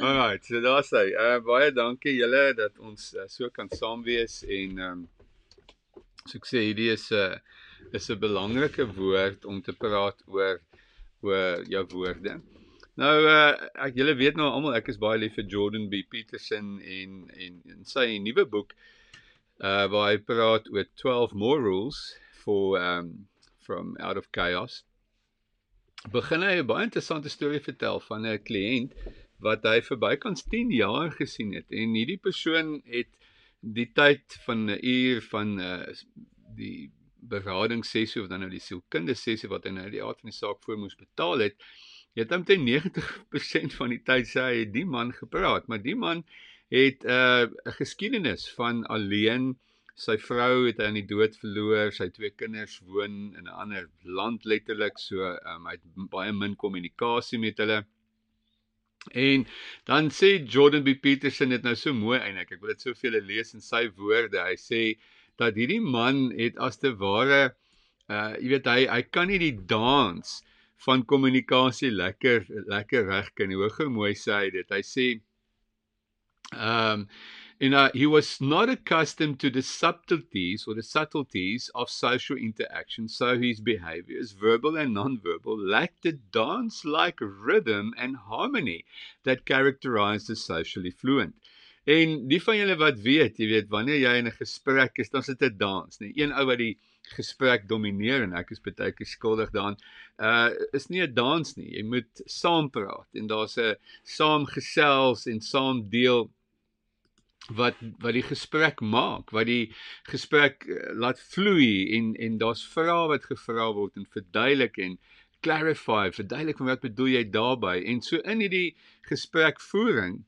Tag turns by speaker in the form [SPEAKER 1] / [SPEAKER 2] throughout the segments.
[SPEAKER 1] Alright, so daar's hy. Uh baie dankie julle dat ons uh, so kan saam wees en ehm um, so ek sê hierdie is 'n uh, is 'n belangrike woord om te praat oor oor jou woorde. Nou uh ek julle weet nou almal ek is baie lief vir Jordan B Peterson en en in sy nuwe boek uh waar hy praat oor 12 more rules for um from out of chaos. Begin hy 'n baie interessante storie vertel van 'n kliënt wat hy vir bykans 10 jaar gesien het. En hierdie persoon het die tyd van 'n uur van uh, die berading sessie of dan nou die sielkunde sessie wat hy nou die aard van die saak voor moes betaal het het omtrent 90% van die tyd sê hy die man gepraat. Maar die man het uh, 'n uh, geskiedenis van alleen sy vrou het aan die dood verloor sy twee kinders woon in 'n ander land letterlik so um, hy het baie min kommunikasie met hulle En dan sê Jordan B Peterson dit nou so mooi eintlik. Ek wil dit soveel lees in sy woorde. Hy sê dat hierdie man het as te ware uh jy weet hy hy kan nie die dans van kommunikasie lekker lekker reg kan nie. Hoe mooi sê hy dit. Hy sê ehm um, you know, he was not accustomed to the subtleties or the subtleties of social interaction, so his behaviors, verbal and non-verbal, lacked the dance-like rhythm and harmony that characterized the socially fluent. En die van julle wat weet, jy weet wanneer jy in 'n gesprek is, dan sit dit dans, nee. Een ou wat die gesprek domineer en ek is baie keer skuldig daaraan. Uh is nie 'n dans nie. Jy moet saam praat en daar's 'n saamgesels en saam deel wat wat die gesprek maak, wat die gesprek uh, laat vloei en en daar's vrae wat gevra word en verduidelik en clarify, verduidelik wat bedoel jy daarmee en so in hierdie gesprekvoering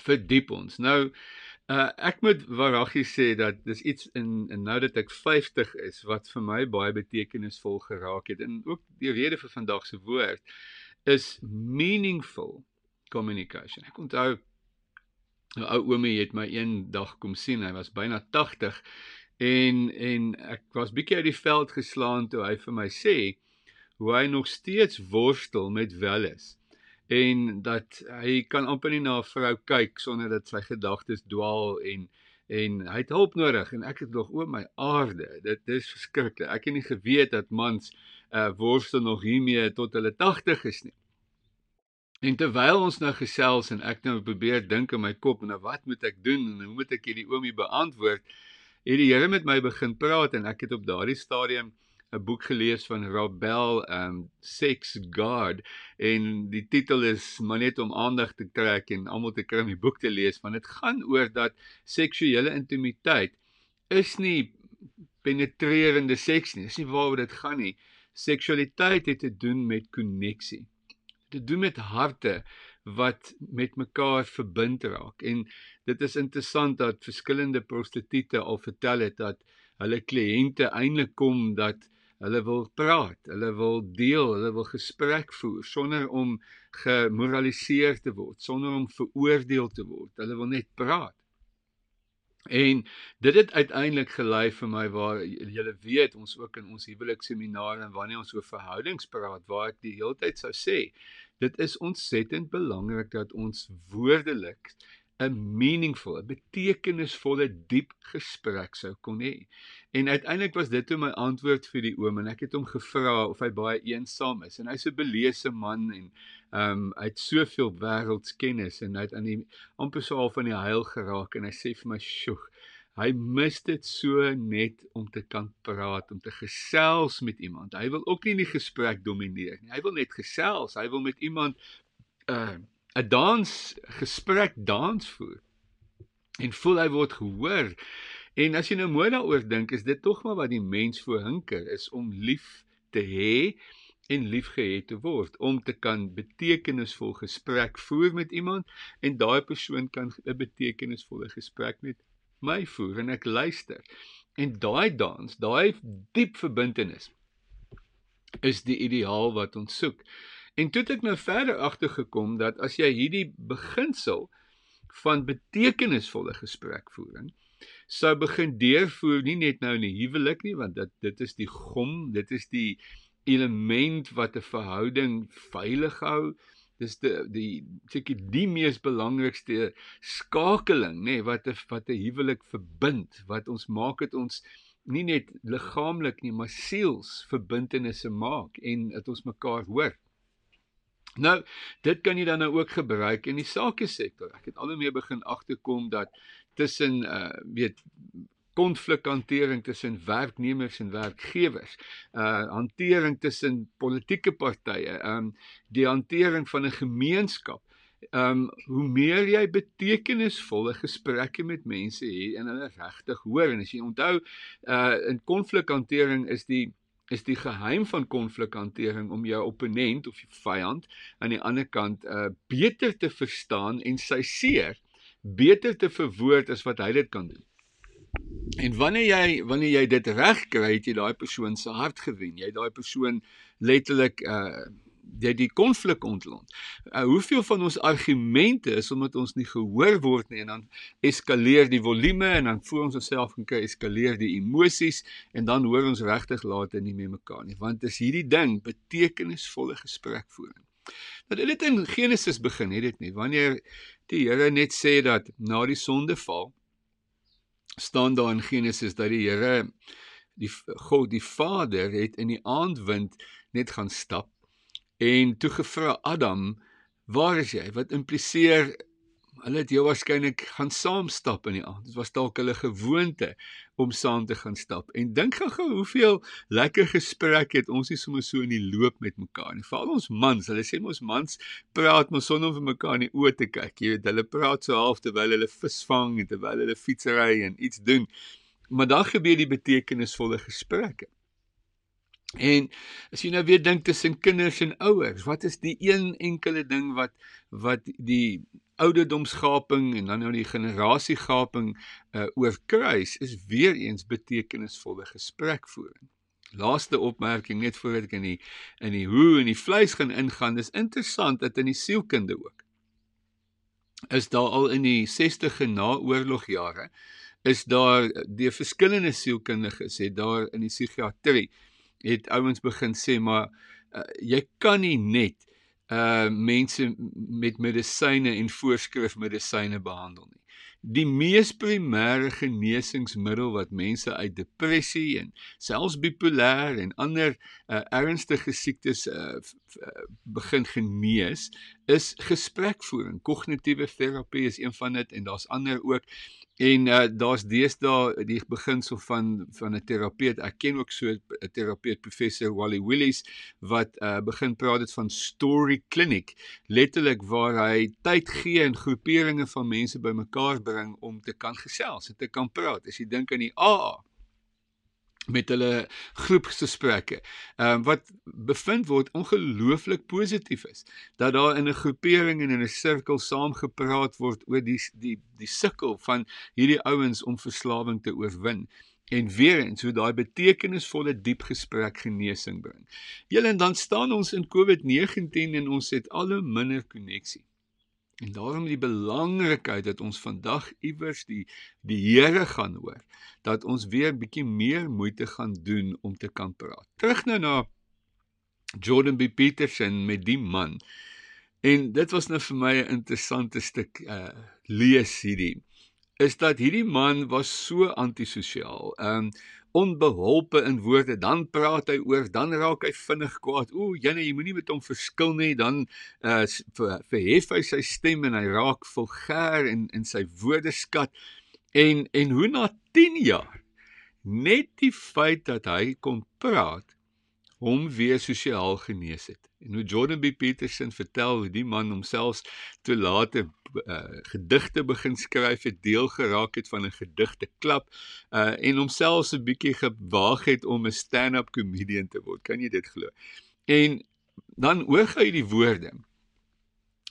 [SPEAKER 1] verdiep ons. Nou uh, ek moet waaragtig sê dat dis iets in en nou dat ek 50 is wat vir my baie betekenisvol geraak het en ook die rede vir vandag se woord is meaningful communication. Ek onthou 'n ou oomie het my eendag kom sien. Hy was byna 80 en en ek was bietjie uit die veld geslaan toe hy vir my sê hoe hy nog steeds worstel met welis en dat hy kan amper nie na 'n vrou kyk sonder dat sy gedagtes dwaal en en hy het hulp nodig en ek het nog o my aarde dit is verskriklik ek het nie geweet dat mans uh, worstel nog hiermee tot hulle 80 is nie En terwyl ons nou gesels en ek nou probeer dink in my kop nou wat moet ek doen en hoe moet ek hierdie oomie beantwoord, het die Here met my begin praat en ek het op daardie stadium 'n boek gelees van Rob Bell, um Sex God en die titel is maar net om aandag te trek en almal te kry om die boek te lees want dit gaan oor dat seksuele intimiteit is nie penetrerende seks nie. Dis nie waaroor dit gaan nie. Seksualiteit het te doen met koneksie te doen met harte wat met mekaar verbind raak. En dit is interessant dat verskillende prostituie al vertel het dat hulle kliënte eintlik kom dat hulle wil praat, hulle wil deel, hulle wil gesprek voer sonder om gemoraliseer te word, sonder om veroordeel te word. Hulle wil net praat. En dit het uiteindelik gelei vir my waar julle weet ons ook in ons huwelikseminare en wanneer ons oor verhoudings praat waar ek die hele tyd sou sê dit is ontsettend belangrik dat ons woordelik 'n meaningful, 'n betekenisvolle diep gesprek sou kon hê. En uiteindelik was dit toe my antwoord vir die oom en ek het hom gevra of hy baie eensaam is en hy's 'n belese man en ehm um, hy het soveel wêreldskennis en hy het aan die amper so al van die heil geraak en hy sê vir my, "Sjoe, hy mis dit so net om te kan praat, om te gesels met iemand. Hy wil ook nie die gesprek domineer nie. Hy wil net gesels. Hy wil met iemand 'n uh, 'n dans gesprek dans voer en voel hy word gehoor. En as jy nou mooi daaroor dink, is dit tog maar wat die mens voor hinker is om lief te hê en liefgehet te word, om te kan betekenisvol gesprek voer met iemand en daai persoon kan 'n betekenisvolle gesprek met my voer en ek luister. En daai dans, daai diep verbintenis is die ideaal wat ons soek. En toe het ek nou verder agtergekom dat as jy hierdie beginsel van betekenisvolle gesprekvoering sou begin deurvoer nie net nou in die huwelik nie want dit dit is die gom, dit is die element wat 'n verhouding veilig hou Dis die die seker die mees belangrikste skakeling, nê, nee, wat 'n wat 'n huwelik verbind, wat ons maak dit ons nie net liggaamlik nie, maar siels verbintenisse maak en dat ons mekaar hoor. Nou, dit kan jy dan nou ook gebruik in die sake sektor. Ek het al hoe meer begin agterkom dat tussen uh weet konflikhantering tussen werknemers en werkgewers, uh hantering tussen politieke partye, um die hantering van 'n gemeenskap. Um hoe meer jy betekenisvolle gesprekke met mense het en hulle regtig hoor en as jy onthou uh in konflikhantering is die is die geheim van konflikhantering om jou opponent of jou vyand aan die ander kant uh beter te verstaan en sy seer beter te verwoord as wat hy dit kan doen. En wanneer jy wanneer jy dit reg kry, het jy daai persoon se hart gewen. Jy daai persoon letterlik uh jy die konflik ontlont. Uh, hoeveel van ons argumente is omdat ons nie gehoor word nie en dan eskaleer die volume en dan voel ons onsself en kry eskaleer die emosies en dan hoor ons regtig later nie meer mekaar nie want is hierdie ding betekenisvolle gesprekvoering. Dat dit in Genesis begin het dit nie wanneer die Here net sê dat na die sondeval staan daar in Genesis dat die Here die God die Vader het in die aandwind net gaan stap en toe gevra Adam waar is jy? Wat impliseer hulle het jou waarskynlik gaan saam stap in die aand. Dit was dalk hulle gewoonte om saam te gaan stap. En dink gou hoeveel lekker gesprekke het ons nie sommer so in die loop met mekaar nie. Veral ons mans, hulle sê mos mans praat mos sonder om vir mekaar in die oë te kyk. Jy weet, hulle praat so half terwyl hulle visvang en terwyl hulle fietsry en iets doen. Maar dan gebeur die betekenisvolle gesprekke. En as jy nou weer dink tussen kinders en ouers, wat is die een enkele ding wat wat die ouderdomsgaping en dan nou die generasiegaping uh oorkruis is weer eens betekenisvolle gesprekvoering. Laaste opmerking net voordat ek in die in die hoe en die vleis gaan ingaan, dis interessant dat in die sielkunde ook is daar al in die 60e naoorlogjare is daar die verskillende sielkundiges het daar in die psigiatrie het ouens begin sê maar uh, jy kan nie net uh mense met medisyne en voorskrif medisyne behandel nie. Die mees primêre genesingsmiddel wat mense uit depressie en selfs bipolêr en ander uh, ernstige siektes uh, begin genees is gesprekvoering. Kognitiewe terapie is een van dit en daar's ander ook En uh, daar's deesdae die beginsel van van 'n terapeut. Ek ken ook so 'n terapeut professor Wally Willis wat uh, begin praat dit van story clinic, letterlik waar hy tyd gee en groeperinge van mense bymekaar bring om te kan gesels en te kan praat. As jy dink aan die AA met hulle groepsgesprekke. Ehm uh, wat bevind word ongelooflik positief is dat daar in 'n groepering en in 'n sirkel saam gepraat word oor die die die sukkel van hierdie ouens om verslawing te oorwin en weer eens hoe daai betekenisvolle diep gesprek genesing bring. Julle en dan staan ons in COVID-19 en ons het al hoe minder koneksie. En daarom die belangrikheid dat ons vandag iewers die die Here gaan hoor, dat ons weer bietjie meer moeite gaan doen om te kan praat. Terug nou na Jordan B Peterson met die man. En dit was nou vir my 'n interessante stuk uh lees hierdie. Is dat hierdie man was so antisosiaal. Um onbeholpe in woorde, dan praat hy oor, dan raak hy vinnig kwaad. Ooh, jene, jy moenie met hom verskil nie, dan uh verhef hy sy stem en hy raak vulgêr in in sy woordeskat. En en hoe na 10 jaar net die feit dat hy kon praat hom weer sosiaal genees het. En hoe Jordan B Peterson vertel hoe die man homself toe later uh, gedigte begin skryf het, deel geraak het van 'n gedigte klub uh en homself 'n bietjie gewaag het om 'n stand-up comedian te word. Kan jy dit glo? En dan hoor hy die woorde.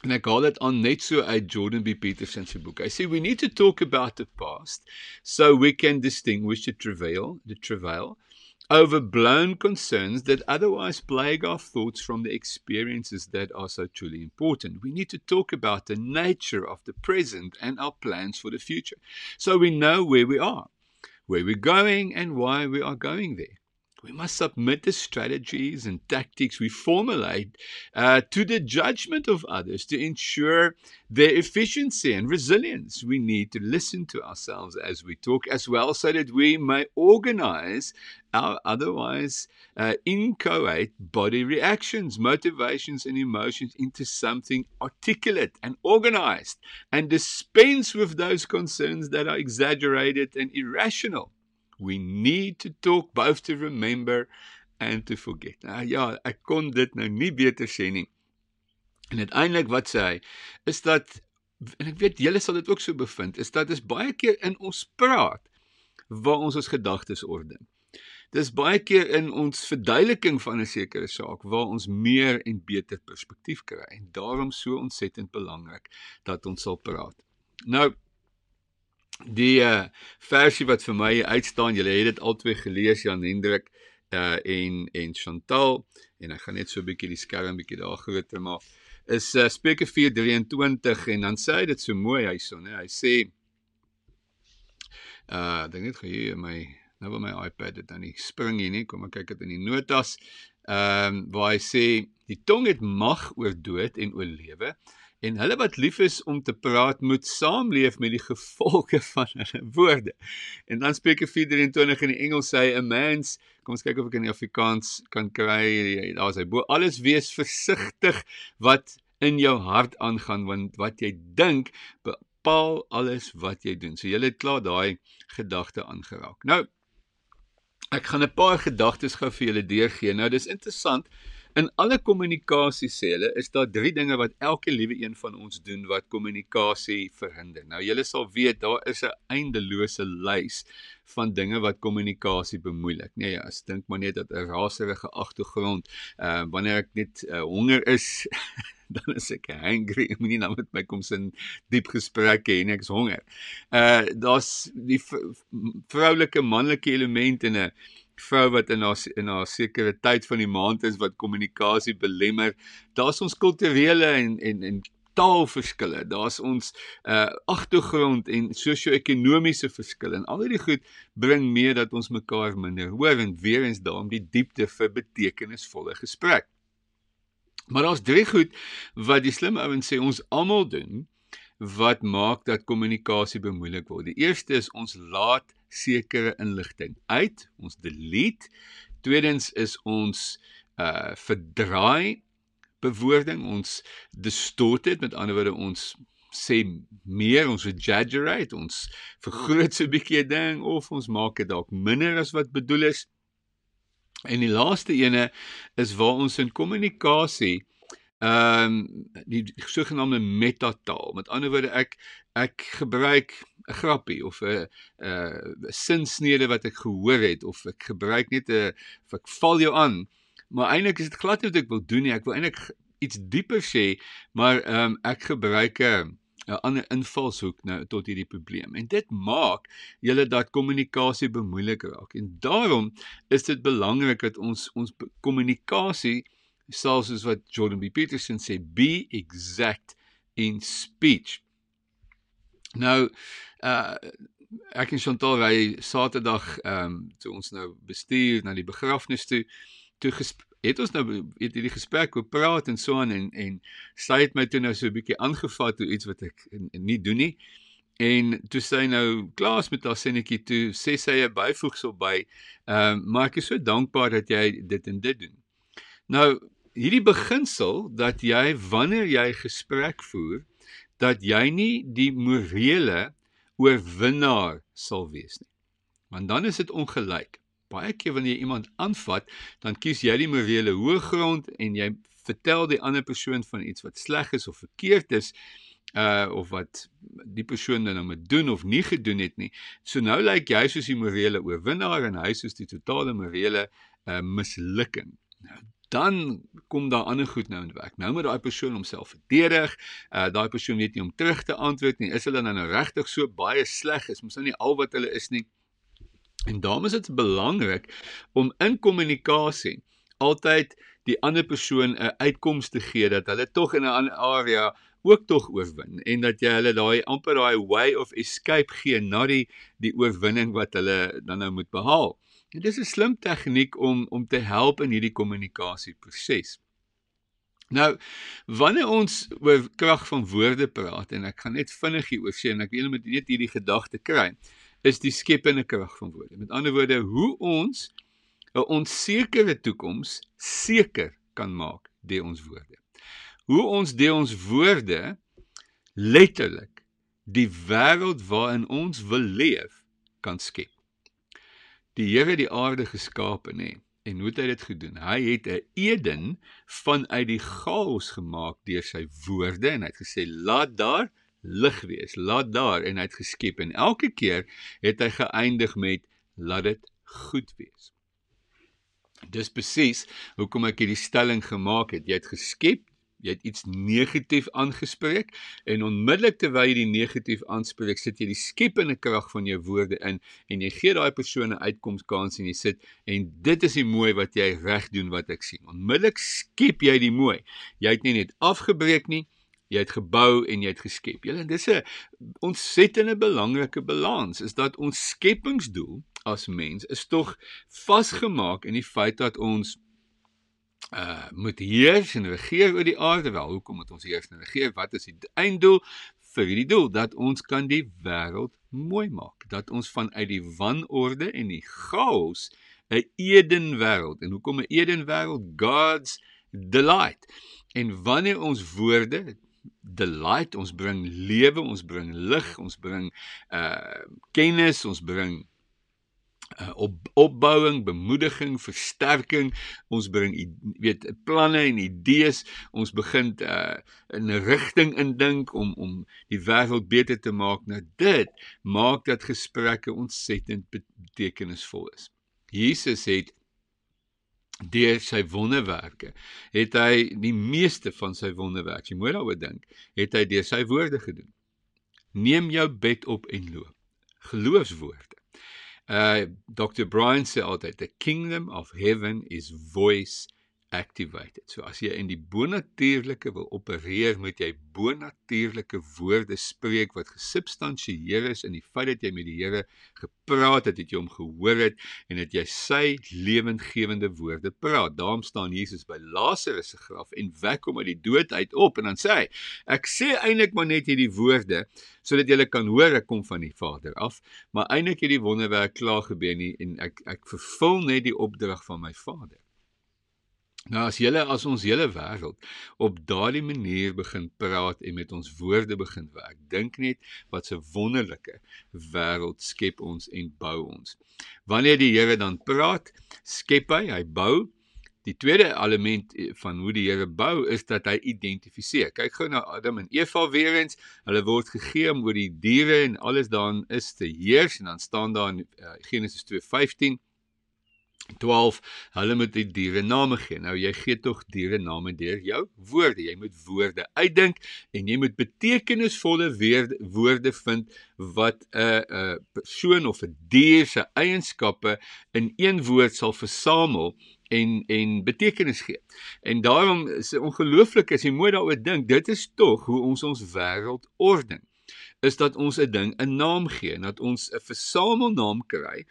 [SPEAKER 1] En ek haal dit aan net so uit Jordan B Peterson se boek. Hy sê we need to talk about the past so we can distinguish the travail, the travail overblown concerns that otherwise plague our thoughts from the experiences that are so truly important. We need to talk about the nature of the present and our plans for the future so we know where we are, where we're going, and why we are going there. We must submit the strategies and tactics we formulate uh, to the judgment of others to ensure their efficiency and resilience. We need to listen to ourselves as we talk as well so that we may organize our otherwise uh, inchoate body reactions, motivations, and emotions into something articulate and organized and dispense with those concerns that are exaggerated and irrational. We need to talk both to remember and to forget. Nou ja, ek kon dit nou nie beter sê nie. En uiteindelik wat sê hy is dat en ek weet julle sal dit ook so bevind, is dat dit baie keer in ons praat waar ons ons gedagtes orden. Dis baie keer in ons verduideliking van 'n sekere saak waar ons meer en beter perspektief kry en daarom so ontsettend belangrik dat ons sal praat. Nou die uh, versie wat vir my uitstaan, julle het dit albei gelees Jan Hendrik uh en en Chantal en ek gaan net so 'n bietjie die skerm bietjie daar groter maak. Is uh, Spreuke 4:23 en dan sê hy dit so mooi hyson, hè. Hy sê uh dink net hier my nou wil my iPad dit dan nie spring hier nie. Kom ek kyk dit in die notas. Ehm um, waar hy sê die tong het mag oor dood en oor lewe en hulle wat lief is om te praat moet saamleef met die gevolge van hulle woorde. En dan Spreuke 4:23 in die Engels sê 'n mens, kom ons kyk of ek in die Afrikaans kan kry. Daar's hy bo alles wees versigtig wat in jou hart aangaan want wat jy dink bepaal alles wat jy doen. So jy het klaar daai gedagte aangeraak. Nou ek gaan 'n paar gedagtes gou vir julle deurgee. Nou dis interessant In alle kommunikasie sê hulle is daar drie dinge wat elke liewe een van ons doen wat kommunikasie verhinder. Nou julle sal weet daar is 'n eindelose lys van dinge wat kommunikasie bemoeilik. Nee ja, as dink maar net dat 'n raserige agtergrond, uh wanneer ek net uh, honger is, dan is ek hungry. Ek moenie nou met my kom sin diep gesprekke hê en ek is honger. Uh daar's die vroulike manlike element in 'n vrou wat in haar in haar sekere tyd van die maand is wat kommunikasie belemmer. Daar's ons kulturele en en en taalverskille. Daar's ons uh agtergrond en sosio-ekonomiese verskille. En al hierdie goed bring mee dat ons mekaar minder hoor en weer eens daarom die diepte vir betekenisvolle gesprek. Maar daar's drie goed wat die slim ouens sê ons almal doen wat maak dat kommunikasie bemoeilik word. Die eerste is ons laat sekere inligting uit, ons delete. Tweedens is ons uh verdraai bewoording, ons distort dit, met ander woorde ons sê meer, ons exaggerate, ons vergroot so 'n bietjie 'n ding of ons maak dit dalk minder as wat bedoel is. En die laaste ene is waar ons in kommunikasie ehm um, die sogenaamde metataal. Met ander woorde ek ek gebruik 'n grappie of 'n 'n sinsnede wat ek gehoor het of ek gebruik net 'n of ek val jou aan. Maar eintlik is dit glad nie wat ek wil doen nie. Ek wil eintlik iets dieper sê, maar ehm um, ek gebruik 'n 'n ander invalshoek nou tot hierdie probleem. En dit maak julle dat kommunikasie bemoeilik raak. En daarom is dit belangrik dat ons ons kommunikasie selfs soos wat Jordan B Peterson sê be exact in speech. Nou uh ek en Chantal ry Saterdag ehm um, toe ons nou bestuur na die begrafnis toe toe het ons nou het hierdie gesprek oor praat en so aan en en sy het my toe nou so 'n bietjie aangevat oor iets wat ek en, en nie doen nie. En toe sy nou klaar met haar sinnetjie toe sê sy 'n byvoegsel by. Ehm um, maar ek is so dankbaar dat jy dit en dit doen. Nou hierdie beginsel dat jy wanneer jy gesprek voer dat jy nie die morele oorwinnaar sal wees nie. Want dan is dit ongelyk. Baie keer wanneer jy iemand aanvat, dan kies jy die morele hoëgrond en jy vertel die ander persoon van iets wat sleg is of verkeerd is uh of wat die persoon nou moet doen of nie gedoen het nie. So nou lyk jy soos die morele oorwinnaar en hy soos die totale morele uh mislukking. Nou dan kom daar ander goed nou in werk. Nou moet daai persoon homself verdedig. Uh daai persoon weet nie om terug te antwoord nie. Is hulle dan nou regtig so baie sleg is? Mos nou nie al wat hulle is nie. En daarom is dit belangrik om in kommunikasie altyd die ander persoon 'n uitkoms te gee dat hulle tog in 'n ander area ook tog oorwin en dat jy hulle daai amper daai way of escape gee na die die oorwinning wat hulle dan nou moet behaal. Dit is 'n slim tegniek om om te help in hierdie kommunikasieproses. Nou, wanneer ons oor krag van woorde praat en ek gaan net vinnig hier oor sê en ek wil net net hierdie gedagte kry, is die skepende krag van woorde. Met ander woorde, hoe ons 'n onsekere toekoms seker kan maak deur ons woorde. Hoe ons deur ons woorde letterlik die wêreld waarin ons wil leef kan skep. Die Here die aarde geskaap nê en hoe het hy dit gedoen? Hy het 'n Eden vanuit die chaos gemaak deur sy woorde en hy het gesê laat daar lig wees, laat daar en hy het geskep en elke keer het hy geëindig met laat dit goed wees. Dis presies hoekom ek hierdie stelling gemaak het. Jy het geskep, jy het iets negatief aangespreek en onmiddellik terwyl jy die negatief aanspreek, sit jy die skepende krag van jou woorde in en jy gee daai persoon 'n uitkomskans en jy sit en dit is die mooi wat jy reg doen wat ek sien. Onmiddellik skep jy die mooi. Jy het nie net afgebreek nie, jy het gebou en jy het geskep. Julle, dis 'n ontsettende belangrike balans is dat ons skepingsdoel as mens is tog vasgemaak in die feit dat ons uh moet heers en regeer oor die aarde. Wel hoekom moet ons heers en regeer? Wat is die einddoel? Vir hierdie doel dat ons kan die wêreld mooi maak. Dat ons vanuit die wanorde en die chaos 'n Eden wêreld. En hoekom 'n Eden wêreld? God's delight. En wanneer ons woorde delight ons bring lewe ons bring lig ons bring uh kennis ons bring uh, op opbouing, bemoediging, versterking. Ons bring weet planne en idees. Ons begin uh, in 'n rigting indink om om die wêreld beter te maak. Nou dit maak dat gesprekke ontsettend betekenisvol is. Jesus het deur sy wonderwerke het hy die meeste van sy wonderwerke, jy moet daaroor dink, het hy deur sy woorde gedoen. Neem jou bed op en loop. Geloofswoorde. Uh Dr. Brian sê altyd the kingdom of heaven is voice activated. So as jy in die bonatuurlike wil opereer, moet jy bonatuurlike woorde spreek wat gesubstansieer is in die feit dat jy met die Here gepraat het, dat jy hom gehoor het en dat jy sy lewendgewende woorde praat. Daarom staan Jesus by Lazarus se graf en wek hom uit die dood uit op en dan sê hy: "Ek sê eintlik maar net hierdie woorde sodat julle kan hoor ek kom van die Vader af, maar eintlik het die wonderwerk klaar gebeur nie en ek ek vervul net die opdrag van my Vader." Nou as julle as ons hele wêreld op daardie manier begin praat en met ons woorde begin werk, dink net wat 'n wonderlike wêreld skep ons en bou ons. Wanneer die Here dan praat, skep hy, hy bou. Die tweede element van hoe die Here bou is dat hy identifiseer. Kyk gou na Adam en Eva weer eens. Hulle word gegee om oor die diere en alles daarin is te heers en dan staan daar in uh, Genesis 2:15 12 hulle moet die diere name gee. Nou jy gee tog diere name deur jou woorde. Jy moet woorde uitdink en jy moet betekenisvolle woorde vind wat 'n 'n persoon of 'n dier se eienskappe in een woord sal versamel en en betekenis gee. En daarom is dit ongelooflik as jy mooi daaroor dink, dit is tog hoe ons ons wêreld orden. Is dat ons 'n ding 'n naam gee en dat ons 'n versamelnaam kry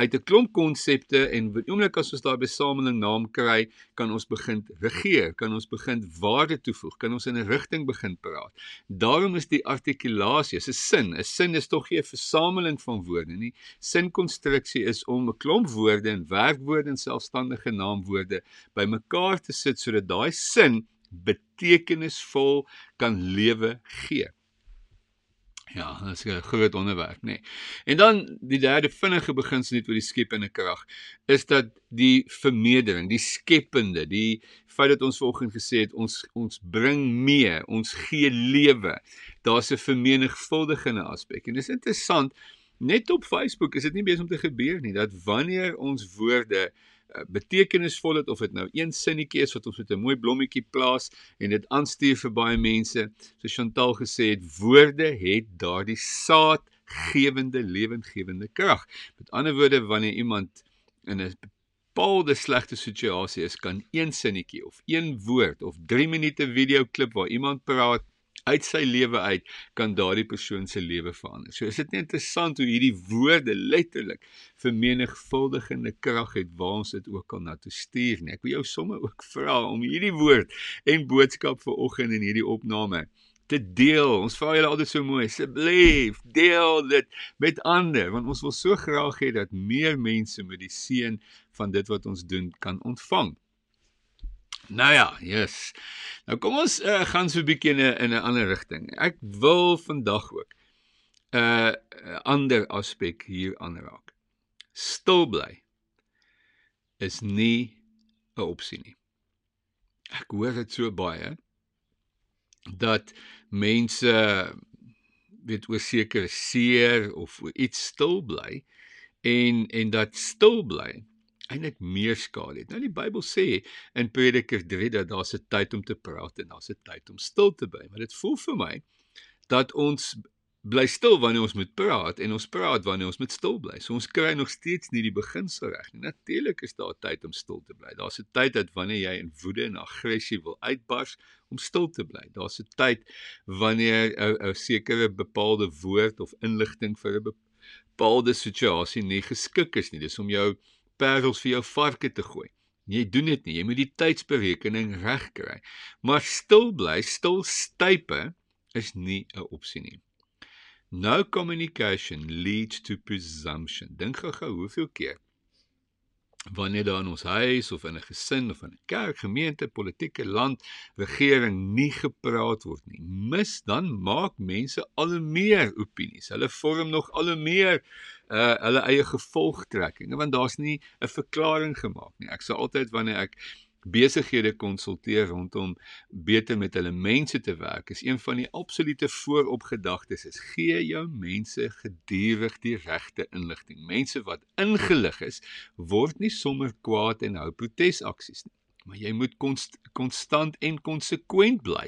[SPEAKER 1] uit 'n klomp konsepte en oomblik as ons daai besameling naam kry, kan ons begin regeer, kan ons begin waarde toevoeg, kan ons in 'n rigting begin praat. Daarom is die artikulasie, 'n sin, 'n sin is tog nie 'n versameling van woorde nie. Sinkonstruksie is om 'n klomp woorde en werkwoorde en selfstandige naamwoorde bymekaar te sit sodat daai sin betekenisvol kan lewe gee. Ja, dit is 'n groot onderwerp, nê. Nee. En dan die derde vinnige beginsel net oor die skepende krag is dat die vermeerdering, die skepende, die feit dat ons vanoggend gesê het ons ons bring mee, ons gee lewe. Daar's 'n vermenigvuldigende aspek. En dis interessant, net op Facebook is dit nie besig om te gebeur nie dat wanneer ons woorde betekenisvol het of dit nou een sinnetjie is wat ons met 'n mooi blommetjie plaas en dit aanstuur vir baie mense. So Chantal gesê het woorde het daardie saadgewende lewendgewende krag. Met ander woorde wanneer iemand in 'n bepaalde slegte situasie is, kan een sinnetjie of een woord of 3 minute video klip waar iemand praat uit sy lewe uit kan daardie persoon se lewe verander. So is dit nie interessant hoe hierdie woorde letterlik vermenigvuldigende krag het waar ons dit ook al na toe stuur nie. Ek wil jou sommer ook vra om hierdie woord en boodskap vir oggend in hierdie opname te deel. Ons vra julle altyd so mooi, asseblief, deel dit met ander want ons wil so graag hê dat meer mense met die seën van dit wat ons doen kan ontvang. Nou ja, yes. Nou kom ons uh, gaan so 'n bietjie in 'n in 'n ander rigting. Ek wil vandag ook 'n uh, ander aspek hier aanraak. Stil bly is nie 'n opsie nie. Ek hoor dit so baie dat mense weet oor sekere seer of oor iets stil bly en en dat stil bly eintlik meer skade het. Nou die Bybel sê in Prediker 3 dat daar 'n tyd om te praat en daar's 'n tyd om stil te bly. Maar dit voel vir my dat ons bly stil wanneer ons moet praat en ons praat wanneer ons moet stil bly. So ons kry nog steeds nie die beginsel reg nie. Natuurlik is daar tyd om stil te bly. Daar's 'n tyd dat wanneer jy in woede en aggressie wil uitbars om stil te bly. Daar's 'n tyd wanneer 'n sekere bepaalde woord of inligting vir 'n bepaalde situasie nie geskik is nie. Dis om jou parels vir jou varke te gooi. Jy doen dit nie. Jy moet die tydsberekening reg kry. Maar stil bly, stil stype is nie 'n opsie nie. No communication leads to presumption. Dink gou-gou hoeveel keer wanneer daar in ons huis of in 'n gesin of in 'n kerk, gemeente, politieke land, regering nie gepraat word nie, mis dan maak mense al meer opinies. Hulle vorm nog al meer uh hulle eie gevolgtrekkinge want daar's nie 'n verklaring gemaak nie. Ek sê altyd wanneer ek besighede konsulteer rondom beter met hulle mense te werk is een van die absolute vooropgedagtes is gee jou mense gedurig die regte inligting mense wat ingelig is word nie sommer kwaad en hou protesaksies nie maar jy moet konst, konstant en konsekwent bly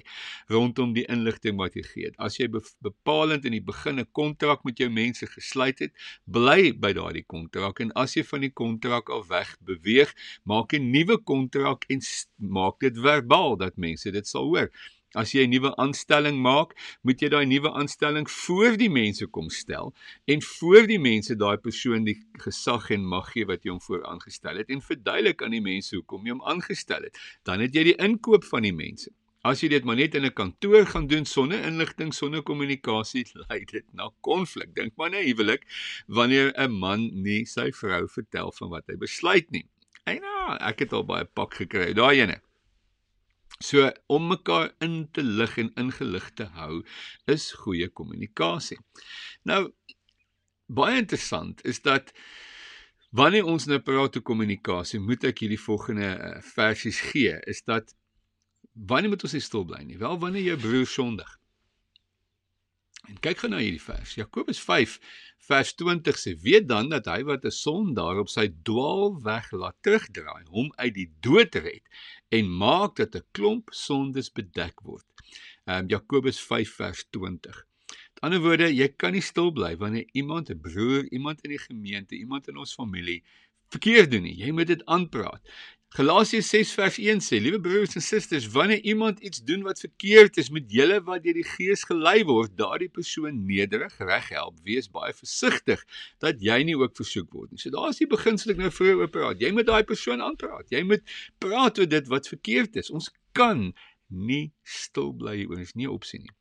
[SPEAKER 1] rondom die inligting wat jy gee. As jy bepalend in die begin 'n kontrak met jou mense gesluit het, bly by daardie kontrak en as jy van die kontrak af weg beweeg, maak 'n nuwe kontrak en maak dit verbaal dat mense dit sal hoor. As jy 'n nuwe aanstelling maak, moet jy daai nuwe aanstelling voor die mense kom stel en voor die mense daai persoon die gesag en mag gee wat jy hom voor aangestel het en verduidelik aan die mense hoekom jy hom aangestel het. Dan het jy die inkoop van die mense. As jy dit maar net in 'n kantoor gaan doen sonder inligting, sonder kommunikasie, lei dit na konflik. Dink maar net huwelik wanneer 'n man nie sy vrou vertel van wat hy besluit nie. En nou, ek het al baie pak gekry. Daai ene. So om mekaar in te lig en ingelig te hou is goeie kommunikasie. Nou baie interessant is dat wanneer ons nou praat oor kommunikasie, moet ek hierdie volgende uh, versies gee, is dat wanneer moet ons nie stil bly nie? Wel wanneer jou broer sondig. En kyk gou na hierdie vers. Jakobus 5 vers 20 sê: "Weet dan dat hy wat 'n sondaar op sy dwaalweg laat terugdraai, hom uit die dood red en maak dat 'n klomp sondes bedek word." Ehm um, Jakobus 5 vers 20. Met ander woorde, jy kan nie stil bly wanneer iemand, 'n broer, iemand in die gemeente, iemand in ons familie verkeerd doen nie. Jy moet dit aanpraat. Galasiërs 6 vers 1 sê: Liewe broers en susters, wanneer iemand iets doen wat verkeerd is met julle wat deur die Gees gelei word, daardie persoon nederig reghelp. Wees baie versigtig dat jy nie ook versoek word nie. So daar is die beginsel ek nou vroeër oor praat. Jy moet daai persoon aanpraat. Jy moet praat oor dit wat verkeerd is. Ons kan nie stil bly oor is nie 'n opsie nie.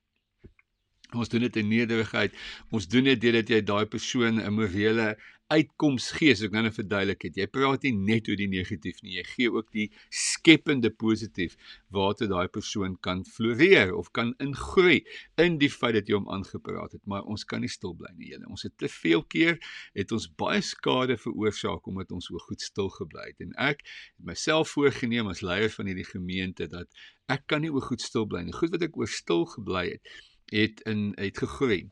[SPEAKER 1] Ons doen dit in nederigheid. Ons doen dit deurdat jy daai persoon 'n morele uitkoms gee, so ek nou net verduidelik het. Jy praat nie net oor die negatief nie, jy gee ook die skepende positief waartoe daai persoon kan floreer of kan ingroei in die feit dat jy hom aangepraat het. Maar ons kan nie stil bly nie, julle. Ons het te veel keer het ons baie skade veroorsaak omdat ons so goed stil gebly het. En ek het myself voorgenem as leier van hierdie gemeente dat ek kan nie oor goed stil bly nie. Goed wat ek oor stil gebly het, het in het gegroei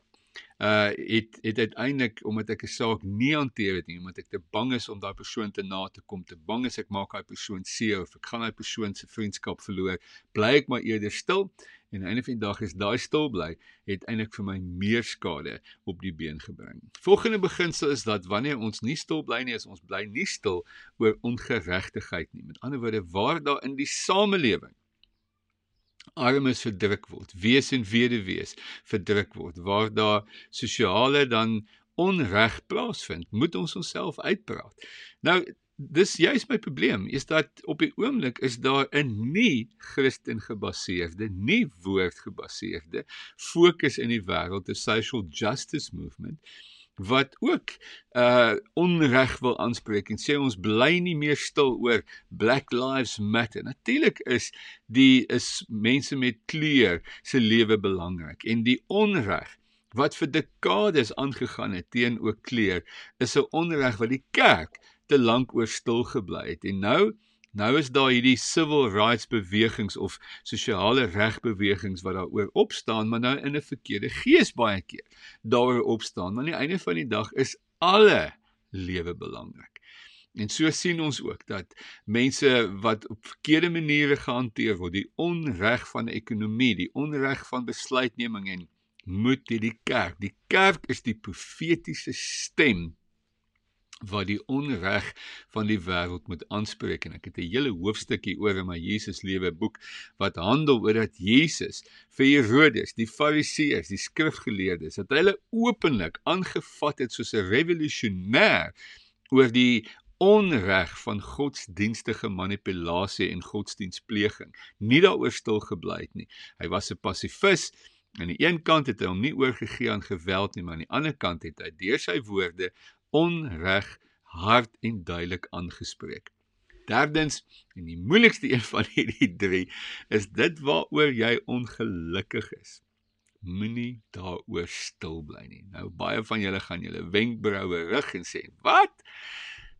[SPEAKER 1] uh het het uiteindelik omdat ek 'n saak nie hanteer het nie, omdat ek te bang is om daai persoon te na te kom, te bang is ek maak daai persoon seer of ek gaan daai persoon se vriendskap verloor, bly ek maar eerder stil en aan die einde van die dag is daai stil bly het eintlik vir my meer skade op die been gebring. Volgende beginsel is dat wanneer ons nie stil bly nie, is ons bly nie stil oor ongeregtigheid nie. Met ander woorde, waar daar in die samelewing armes verdruk word, wees en weduwees verdruk word, waar daar sosiale dan onreg plaasvind, moet ons onsself uitpraat. Nou dis juist my probleem is dat op die oomblik is daar 'n nie Christen gebaseerde, nie woord gebaseerde fokus in die wêreld, die social justice movement wat ook uh onreg wil aanspreek en sê ons bly nie meer stil oor Black Lives Matter. Natuurlik is die is mense met kleur se lewe belangrik en die onreg wat vir dekades aangegaan het teenoor kleur is 'n onreg wat die kerk te lank oor stil gebly het. En nou nou is daar hierdie civil rights bewegings of sosiale regbewegings wat daaroor opstaan, maar nou in 'n verkeerde gees baie keer daaroor opstaan. Maar aan die einde van die dag is alle lewe belangrik. En so sien ons ook dat mense wat op verkeerde maniere gehanteer word, die onreg van die ekonomie, die onreg van besluitneming en moet hierdie kerk, die kerk is die profetiese stem wat die onreg van die wêreld moet aanspreek en ek het 'n hele hoofstukkie oor in my Jesus lewe boek wat handel oor dat Jesus vir Herodes, die Fariseërs, die skrifgeleerdes, dat hulle openlik aangevat het soos 'n revolusionêr oor die onreg van godsdienstige manipulasie en godsdienstpleging. Nie daaroor stil gebly het nie. Hy was 'n pasifis. Aan die een kant het hy hom nie oorgegee aan geweld nie, maar aan die ander kant het hy deur sy woorde onreg hard en duidelik aangespreek. Derdens en die moeilikste een van hierdie 3 is dit waaroor jy ongelukkig is. Moenie daaroor stil bly nie. Nou baie van julle gaan julle wenkbroue rig en sê, "Wat?"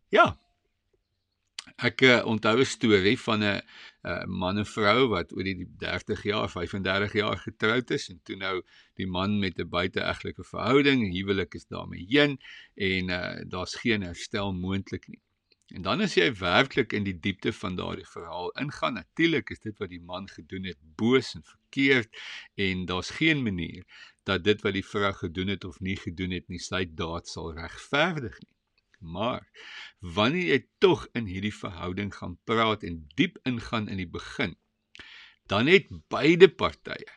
[SPEAKER 1] Ja. Ek uh, onthou 'n storie van 'n uh, man en vrou wat oor die 30 jaar, 35 jaar getroud is en toe nou die man met 'n buiteegtelike verhouding, huwelik is daarmee heen en uh, daar's geen herstel moontlik nie. En dan as jy werklik in die diepte van daardie verhaal ingaan, natuurlik is dit wat die man gedoen het boos en verkeerd en daar's geen manier dat dit wat die vrou gedoen het of nie gedoen het nie sy daad sal regverdig nie. Maar wanneer jy tog in hierdie verhouding gaan praat en diep ingaan in die begin, dan het beide partye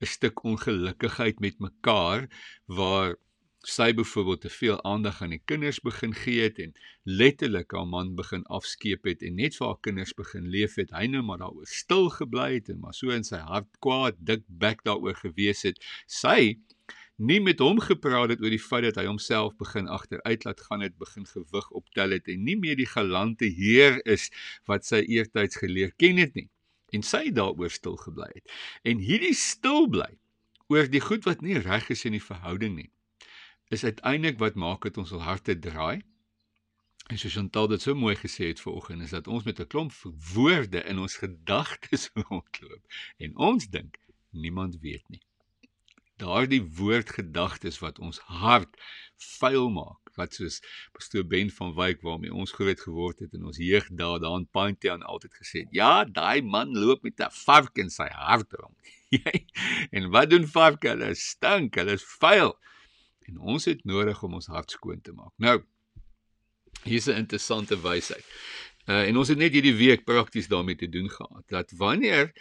[SPEAKER 1] 'n stuk ongelukkigheid met mekaar waar sy byvoorbeeld te veel aandag aan die kinders begin gee het en letterlik haar man begin afskeep het en net vir haar kinders begin leef het hy nou maar daaroor stil gebly het en maar so in sy hart kwaad dik bek daaroor gewees het. Sy nie met hom gepraat het oor die feit dat hy homself begin agteruit laat gaan het, begin gewig optel het en nie meer die galante heer is wat sy eertyds geleer ken het nie en sy daaroor stil gebly het. En hierdie stil bly oor die goed wat nie reg is in die verhouding nie, is uiteindelik wat maak dit ons harte draai. En so Chantal dit so mooi gesê het vanoggend is dat ons met 'n klomp woorde in ons gedagtes rondloop en ons dink niemand weet nie daardie woordgedagtes wat ons hart vuil maak wat soos pastoor Ben van Wyk waarmee ons groot geword het in ons jeug daar daar in Pinetown altyd gesê het ja daai man loop met 'n vark in sy hart rond. En wat doen varke? Hulle stink hulle is vuil. En ons het nodig om ons hart skoon te maak. Nou hier's 'n interessante wysheid uh, en ons het net hierdie week prakties daarmee te doen gehad dat wanneer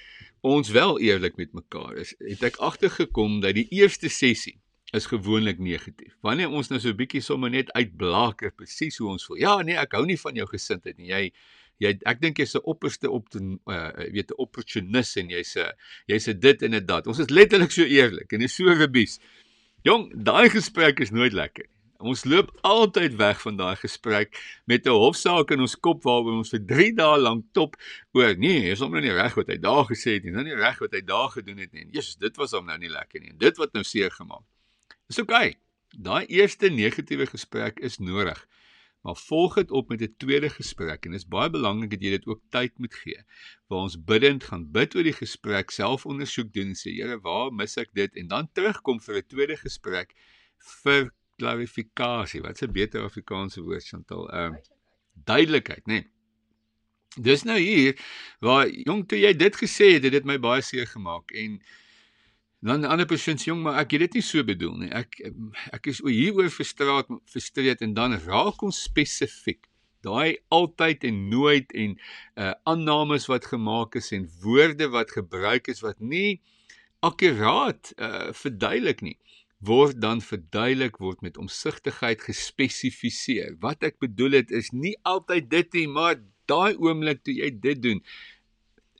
[SPEAKER 1] ons wel eerlik met mekaar is, het ek agtergekom dat die eerste sessie is gewoonlik negatief. Wanneer ons nou so 'n bietjie sommer net uitblaker presies hoe ons voel. Ja, nee, ek hou nie van jou gesindheid nie. Jy jy ek dink jy's 'n opperste op te uh, weet 'n opportunis en jy's 'n jy's 'n dit en 'n dat. Ons is letterlik so eerlik en dis so rebies. Jong, daai gesprek is nooit lekker. Ons loop altyd weg van daai gesprek met 'n hofsaak in ons kop waaroor ons vir 3 dae lank top oor nee, is hom nou nie reg wat hy daar gesê het nie, nou nie reg wat hy daar gedoen het nie. Jesus, dit was hom nou nie lekker nie. Dit wat nou seer gemaak. Dis oukei. Okay. Daai eerste negatiewe gesprek is nodig. Maar volg dit op met 'n tweede gesprek en dit is baie belangrik dat jy dit ook tyd moet gee. Waar ons bidend gaan bid oor die gesprek, selfondersoek doen en sê, Here, waar mis ek dit? En dan terugkom vir 'n tweede gesprek vir klarifikasie. Wat 'n beter Afrikaanse woord Chantal? Ehm uh, duidelikheid, nê. Nee. Dis nou hier waar jong toe jy dit gesê het, het dit my baie seer gemaak en dan 'n ander persoon sê jong, maar ek het dit nie so bedoel nie. Ek ek is hieroor frustraat frustreerd en dan raak ons spesifiek Daai altyd en nooit en uh aannames wat gemaak is en woorde wat gebruik is wat nie akkuraat uh verduidelik nie word dan verduidelik word met omsigtigheid gespesifiseer. Wat ek bedoel het is nie altyd dit nie, maar daai oomblik toe jy dit doen.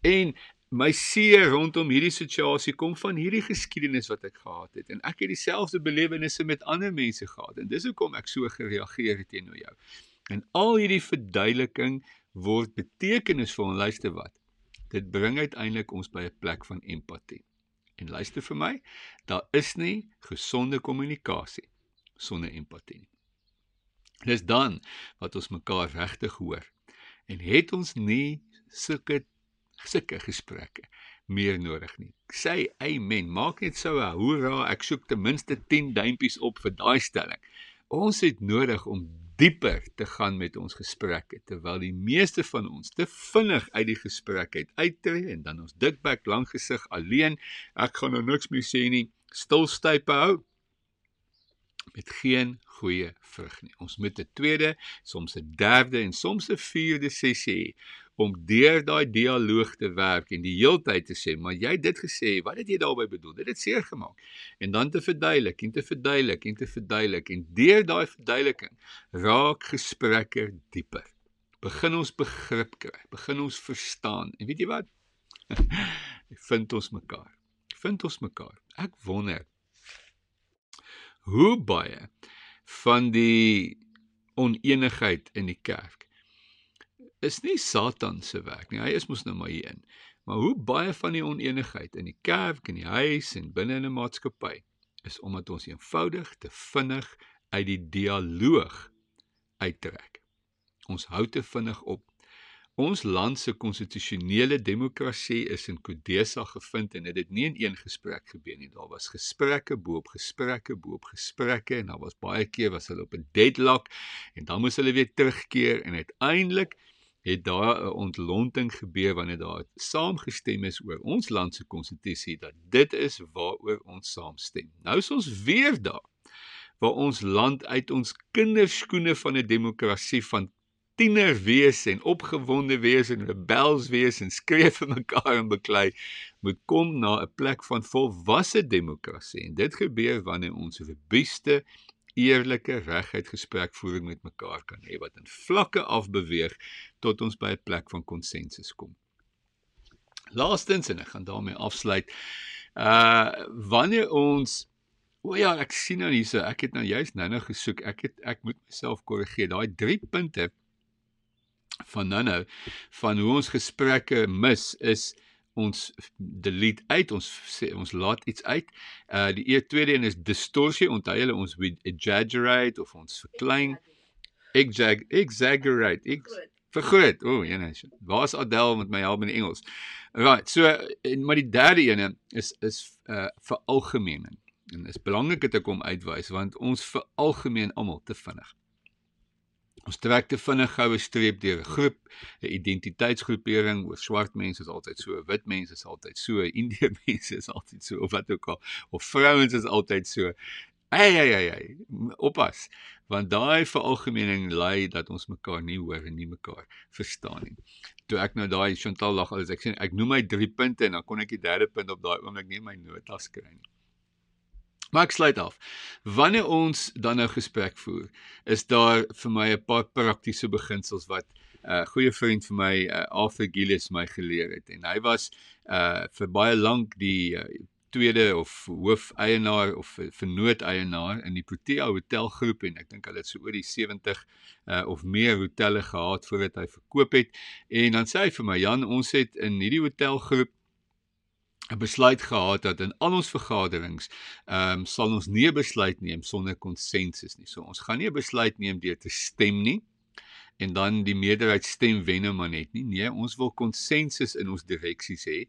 [SPEAKER 1] En my seer rondom hierdie situasie kom van hierdie geskiedenis wat ek gehad het en ek het dieselfde belewennisse met ander mense gehad en dis hoekom ek so gereageer het teenoor jou. En al hierdie verduideliking word betekenisvol en luister wat. Dit bring uiteindelik ons by 'n plek van empatie. En luister vir my, daar is nie gesonde kommunikasie sonder empatie nie. Dis dan wat ons mekaar regtig hoor. En het ons nie sulke sulke gesprekke meer nodig nie. Sê amen. Maak net so 'n hoera, ek soek ten minste 10 duimpies op vir daai stelling. Ons het nodig om dieper te gaan met ons gesprekke terwyl die meeste van ons te vinnig uit die gesprek uit uittreë en dan ons dikbek lank gesig alleen. Ek gaan nou niks meer sê nie. Stilstype hou met geen goeie vrug nie. Ons moet 'n tweede, soms 'n derde en soms 'n vierde sessie hê om deur daai dialoog te werk en die heeltyd te sê, maar jy het dit gesê, wat het jy daarmee bedoel? Dit het seer gemaak. En dan te verduidelik en te verduidelik en te verduidelik en deur daai verduideliking raak gesprekke dieper. Begin ons begrip kry, begin ons verstaan. En weet jy wat? vind ons mekaar. Vind ons mekaar. Ek wonder hoe baie van die oneenigheid in die kerk is nie Satan se werk nie. Hy is mos nou maar hier in. Maar hoe baie van die oneenigheid in die kerk en die huis en binne in 'n maatskappy is omdat ons eenvoudig te vinnig uit die dialoog uittrek. Ons hou te vinnig op. Ons land se konstitusionele demokrasie is in Kodesa gevind en dit het nie in een gesprek gebeur nie. Daar was gesprekke bo-op gesprekke bo-op gesprekke en daar was baie keer was hulle op 'n deadlock en dan moes hulle weer terugkeer en uiteindelik het daar 'n ontlonting gebeur wanneer daar saamgestem is oor ons land se konstitusie dat dit is waaroor ons saamstem. Nou is ons weer daar waar ons land uit ons kinderskoene van 'n demokrasie van tiener wees en opgewonde wees en rebels wees en skree vir mekaar en beklei moet kom na 'n plek van volwasse demokrasie en dit gebeur wanneer ons robuuste eerlike reguit gesprekvoering met mekaar kan hê wat in vlakke afbeweeg tot ons by 'n plek van konsensus kom. Laastens en ek gaan daarmee afsluit. Uh wanneer ons o ja, ek sien nou hierso, ek het nou juist nou-nou gesoek. Ek het ek moet myself korrigeer. Daai 3 punte van nou-nou van hoe ons gesprekke mis is ons delete uit ons sê ons laat iets uit. Uh die e tweede een is distorsie. Onthou julle ons we exaggerate of ons verklein. Exag exaggerate. Ex vergroot. O, oh, ene. Waar's Adel met my help in Engels? Right. So en maar die derde een is is uh veralgemening. En is belangrik dat ek hom uitwys want ons veralgemeen almal te vinnig. Ons trek te vinnig goue streep deur 'n groep, 'n identiteitsgroepering, oor swart mense is altyd so, wit mense is altyd so, indië mense is altyd so of wat ook al, of vrouens is altyd so. Hey hey hey hey, oppas, want daai veralgemening lei dat ons mekaar nie hoor en nie mekaar verstaan nie. Toe ek nou daai Chantal lag as ek sê ek noem my 3 punte en dan kon ek die derde punt op daai oomblik nie my notas kry nie. Maar ek sluit af. Wanneer ons dan nou gesprek voer, is daar vir my 'n paar praktiese beginsels wat 'n uh, goeie vriend vir my, uh, Arthur Gillies, my geleer het. En hy was uh vir baie lank die uh, tweede of hoof-eienaar of vernoot-eienaar in die Protea Hotelgroep en ek dink hulle het so oor die 70 uh, of meer hotelle gehad voordat hy verkoop het. En dan sê hy vir my, Jan, ons het in hierdie hotelgroep 'n besluit gehad dat in al ons vergaderings ehm um, sal ons nie 'n besluit neem sonder konsensus nie. So ons gaan nie 'n besluit neem deur te stem nie en dan die meerderheid stem wen maar net nie. Nee, ons wil konsensus in ons direksies hê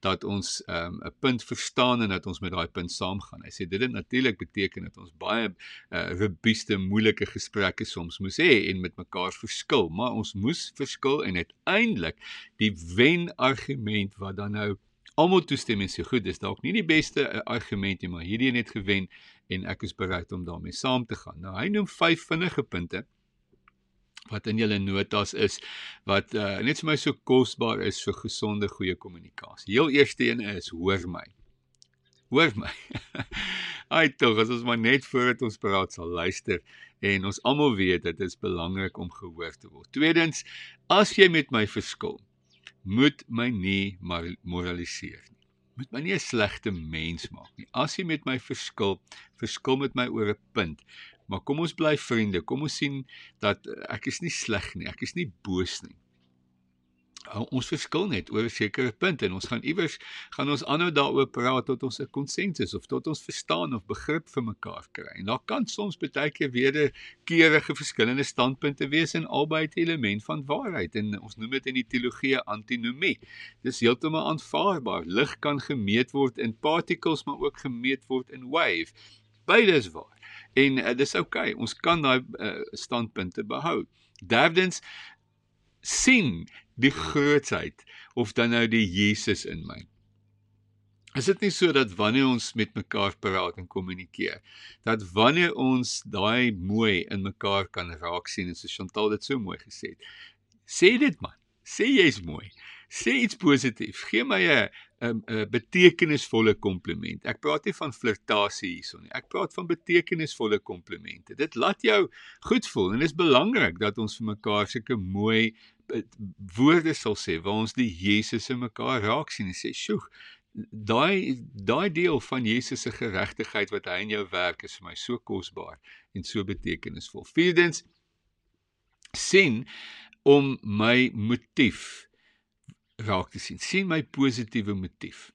[SPEAKER 1] dat ons ehm, 'n um, punt verstaan en dat ons met daai punt saamgaan. Hy sê dit het natuurlik beteken dat ons baie uh, robuuste, moeilike gesprekke soms moes hê en met mekaar verskil, maar ons moes verskil en uiteindelik die wen argument wat dan nou almal toestem en sê goed, dis dalk nie die beste argument nie, maar hierdie het gewen en ek is bereid om daarmee saam te gaan. Nou hy noem vyf vinnige punte wat in julle notas is wat uh, net vir my so kosbaar is vir gesonde goeie kommunikasie. Heel eerste een is hoor my. Hoor my. Ai tog, as ons maar net voordat ons praat sal luister en ons almal weet dit is belangrik om gehoor te word. Tweedens, as jy met my verskil, moet my nie moraliseer nie. Moet my nie 'n slegte mens maak nie. As jy met my verskil, verskil met my oor 'n punt. Maar kom ons bly vriende. Kom ons sien dat ek is nie sleg nie. Ek is nie boos nie. Ons verskil net oor 'n sekere punt en ons gaan iewers gaan ons aanhou daaroor praat tot ons 'n konsensus of tot ons verstaan of begrip vir mekaar kry. En daar kan soms baie keer wederkerige verskillende standpunte wees en albei het 'n element van waarheid en ons noem dit in die teologie antinomie. Dis heeltemal aanvaarbaar. Lig kan gemeet word in particles maar ook gemeet word in wave. Beide is waar. En uh, dis oukei, okay. ons kan daai uh, standpunte behou. Derdens sien die grootsheid of dan nou die Jesus in my. Is dit nie so dat wanneer ons met mekaar praat en kommunikeer, dat wanneer ons daai mooi in mekaar kan raak sien en so Chantal dit so mooi gesê het. Sê dit man, sê jy's mooi. Sê iets positief. Gee my 'n 'n 'n betekenisvolle kompliment. Ek praat nie van flirtasie hierson nie. Ek praat van betekenisvolle komplimente. Dit laat jou goed voel en dit is belangrik dat ons vir mekaar sulke mooi woorde sal sê waar ons die Jesus in mekaar raak sien en sê, "Sjoe, daai daai deel van Jesus se geregtigheid wat hy in jou werk is vir my so kosbaar en so betekenisvol." Vierdens sien om my motief raak te sien. sien my positiewe motief.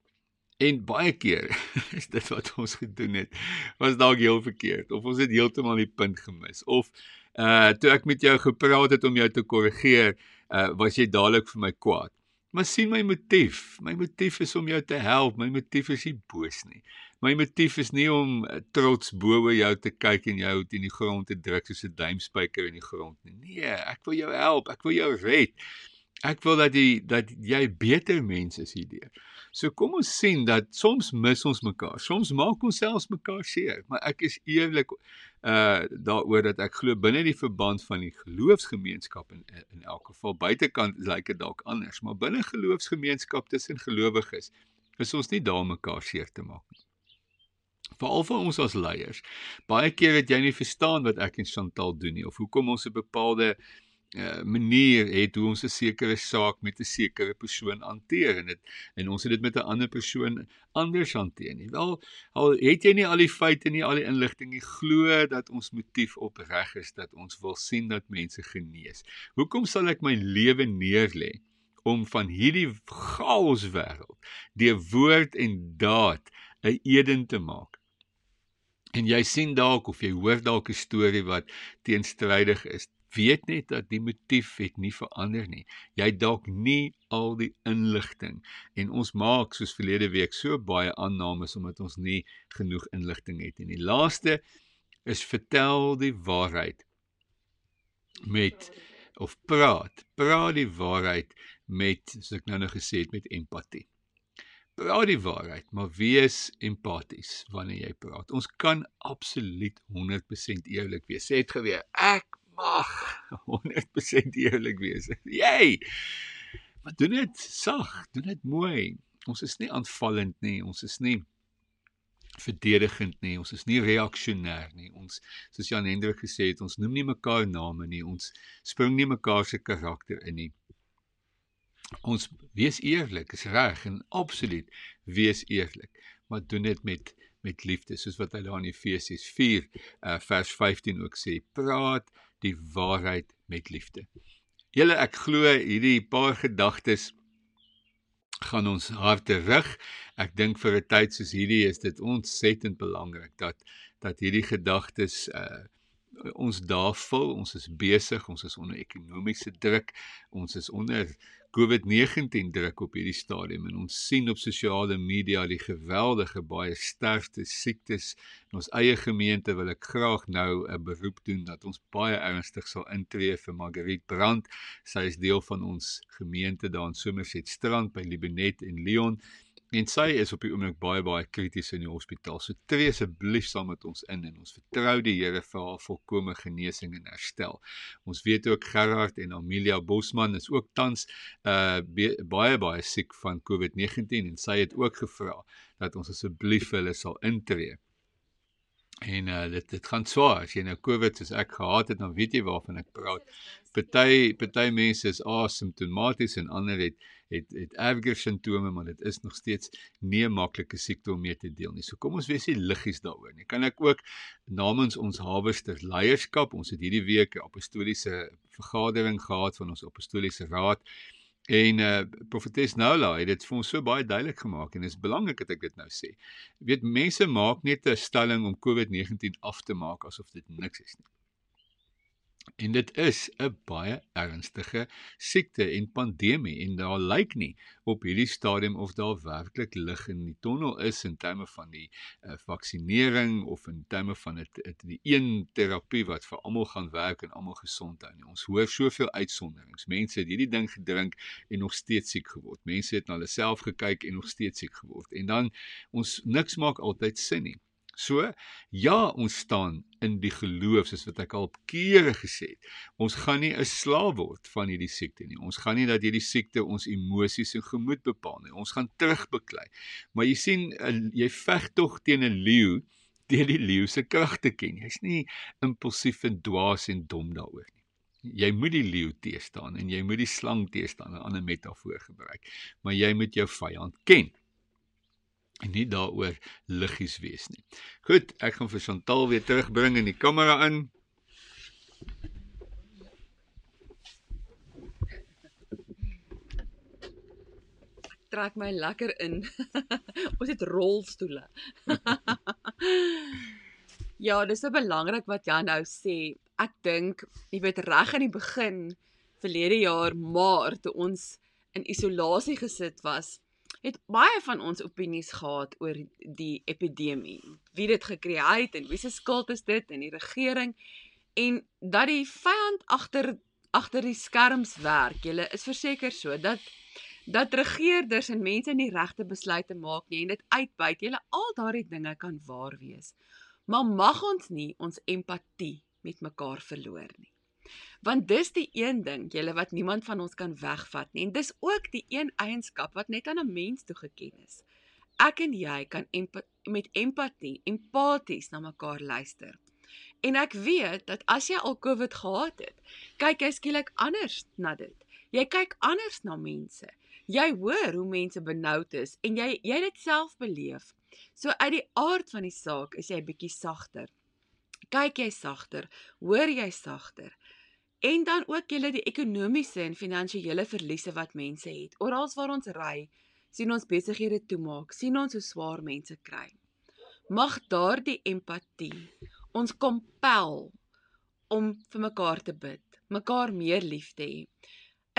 [SPEAKER 1] En baie keer is dit wat ons gedoen het, was dalk heel verkeerd of ons het heeltemal die punt gemis of uh toe ek met jou gepraat het om jou te korrigeer, uh was jy dadelik vir my kwaad. Maar sien my motief. My motief is om jou te help. My motief is nie boos nie. My motief is nie om uh, trots bo oor jou te kyk en jou teen die grond te druk soos 'n duimspyker in die grond nie. Nee, ek wil jou help. Ek wil jou red. Ek wil dat jy dat jy beter mens is hierdeur. So kom ons sien dat soms mis ons mekaar. Soms maak ons selfs mekaar seer, maar ek is eerlik uh daaroor dat ek glo binne die verband van die geloofsgemeenskap in in elk geval buitekant lyk dit dalk anders, maar binne geloofsgemeenskap tussen gelowiges is ons nie daar mekaar seer te maak nie. Veral vir ons as leiers. Baie keer het jy nie verstaan wat ek en Chantal doen nie of hoekom ons 'n bepaalde uh, manier het hoe ons 'n sekere saak met 'n sekere persoon hanteer en dit en ons het dit met 'n ander persoon anders hanteer nie. Wel, al het jy nie al die feite nie, al die inligting nie, glo dat ons motief opreg is dat ons wil sien dat mense genees. Hoekom sal ek my lewe neerlê om van hierdie chaos wêreld deur woord en daad 'n Eden te maak? En jy sien dalk of jy hoor dalk 'n storie wat teenstrydig is weet net dat die motief het nie verander nie. Jy dalk nie al die inligting en ons maak soos verlede week so baie aannames omdat ons nie genoeg inligting het nie. Die laaste is vertel die waarheid met of praat, praat die waarheid met soos ek nou nou gesê het met empatie. Praat die waarheid, maar wees empaties wanneer jy praat. Ons kan absoluut 100% eerlik wees. Sê dit geweer, ek mag 100% eerlik wees. Jy. Maar doen dit sag, doen dit mooi. Ons is nie aanvallend nie, ons is nie verdedigend nie, ons is nie reaksionêr nie. Ons soos Jan Hendrik gesê het, ons noem nie mekaar name nie. Ons spring nie mekaar se karakter in nie. Ons wees eerlik, is reg en absoluut wees eerlik, maar doen dit met met liefde soos wat hy daar in Efesiërs 4 uh, vers 15 ook sê praat die waarheid met liefde. Julle ek glo hierdie paar gedagtes gaan ons harte rig. Ek dink vir 'n tyd soos hierdie is dit ontsettend belangrik dat dat hierdie gedagtes uh ons daar vul. Ons is besig, ons is onder ekonomiese druk. Ons is onder COVID-19 druk op hierdie stadium en ons sien op sosiale media die geweldige baie sterfte siektes in ons eie gemeente wil ek graag nou 'n beroep doen dat ons baie ernstig sal intree vir Margriet Brand. Sy is deel van ons gemeente daar in Somerset Strand by Libenet en Leon En sy is op die oomblik baie baie krities in die hospitaal. So tree asseblief saam met ons in en ons vertrou die Here vir haar volkomme genesing en herstel. Ons weet ook Gerard en Amelia Bosman is ook tans uh baie baie siek van COVID-19 en sy het ook gevra dat ons asseblief vir hulle sal intree. En uh dit dit gaan swaar as jy nou COVID soos ek gehad het, dan weet jy waarvan ek praat. Party party mense is asymptomaties en ander het het het erger simptome, maar dit is nog steeds nie 'n maklike siekte om mee te deel nie. So kom ons wees nie liggies daaroor nie. Kan ek ook namens ons Harvester leierskap, ons het hierdie week 'n apostoliese vergadering gehad van ons apostoliese raad En uh profetes Noula het dit vir ons so baie duidelik gemaak en dit is belangrik dat ek dit nou sê. Jy weet mense maak net 'n stelling om COVID-19 af te maak asof dit niks is nie. En dit is 'n baie ernstige siekte en pandemie en daar lyk nie op hierdie stadium of daar werklik lig in die tonnel is in terme van die uh, vaksinering of in terme van dit die een terapie wat vir almal gaan werk en almal gesond hou nie. Ons hoor soveel uitsonderings. Mense het hierdie ding gedrink en nog steeds siek geword. Mense het na hulle self gekyk en nog steeds siek geword. En dan ons niks maak altyd sin nie. So ja, ons staan in die geloof soos wat ek al kere gesê het. Ons gaan nie 'n slaaf word van hierdie siekte nie. Ons gaan nie dat hierdie siekte ons emosies en gemoed bepaal nie. Ons gaan terugbeklei. Maar jy sien jy veg tog teen 'n leeu, teen die leeu se kragte ken. Jy's nie impulsief en dwaas en dom daaroor nie. Jy moet die leeu teestaan en jy moet die slang teestaan, 'n ander metafoor gebruik. Maar jy moet jou vyand ken en nie daaroor liggies wees nie. Goed, ek gaan vir Chantal weer terugbring in die kamera in.
[SPEAKER 2] Trek my lekker in. Ons het rolstoele. ja, dis so belangrik wat Jan nou sê. Ek dink, jy weet reg aan die begin verlede jaar Maart toe ons in isolasie gesit was, het baie van ons opinies gehad oor die epidemie. Wie dit gekreë het en wie se skuld is dit en die regering en dat die vyand agter agter die skerms werk. Julle is verseker so dat dat regerders en mense nie regte besluite maak nie en dit uitbuit. Julle al daardie dinge kan waar wees. Maar mag ons nie ons empatie met mekaar verloor nie. Want dis die een ding, julle wat niemand van ons kan wegvat nie. En dis ook die een eienskap wat net aan 'n mens toegeken is. Ek en jy kan empa met empatie, empaties na mekaar luister. En ek weet dat as jy al COVID gehad het, kyk jy skielik anders na dit. Jy kyk anders na mense. Jy hoor hoe mense benoud is en jy jy dit self beleef. So uit die aard van die saak is jy bietjie sagter. Kyk jy sagter, hoor jy sagter. En dan ook julle die ekonomiese en finansiële verliese wat mense het. Oral waar ons ry, sien ons besighede toemaak, sien ons hoe swaar mense kry. Mag daardie empatie ons kompel om vir mekaar te bid, mekaar meer lief te hê.